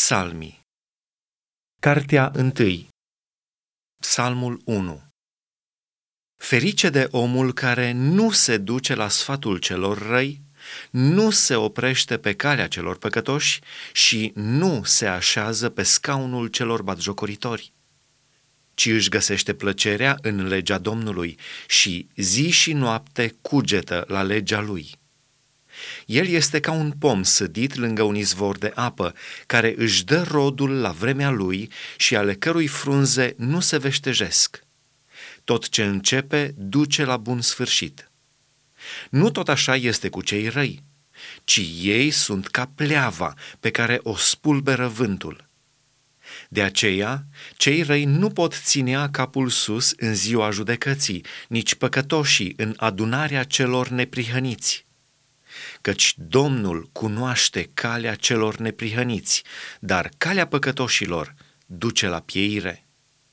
Psalmii. Cartea 1 Psalmul 1 Ferice de omul care nu se duce la sfatul celor răi, nu se oprește pe calea celor păcătoși și nu se așează pe scaunul celor batjocoritori, ci își găsește plăcerea în legea Domnului și zi și noapte cugetă la legea lui. El este ca un pom sădit lângă un izvor de apă, care își dă rodul la vremea lui și ale cărui frunze nu se veștejesc. Tot ce începe duce la bun sfârșit. Nu tot așa este cu cei răi, ci ei sunt ca pleava pe care o spulberă vântul. De aceea, cei răi nu pot ținea capul sus în ziua judecății, nici păcătoșii în adunarea celor neprihăniți căci Domnul cunoaște calea celor neprihăniți, dar calea păcătoșilor duce la pieire.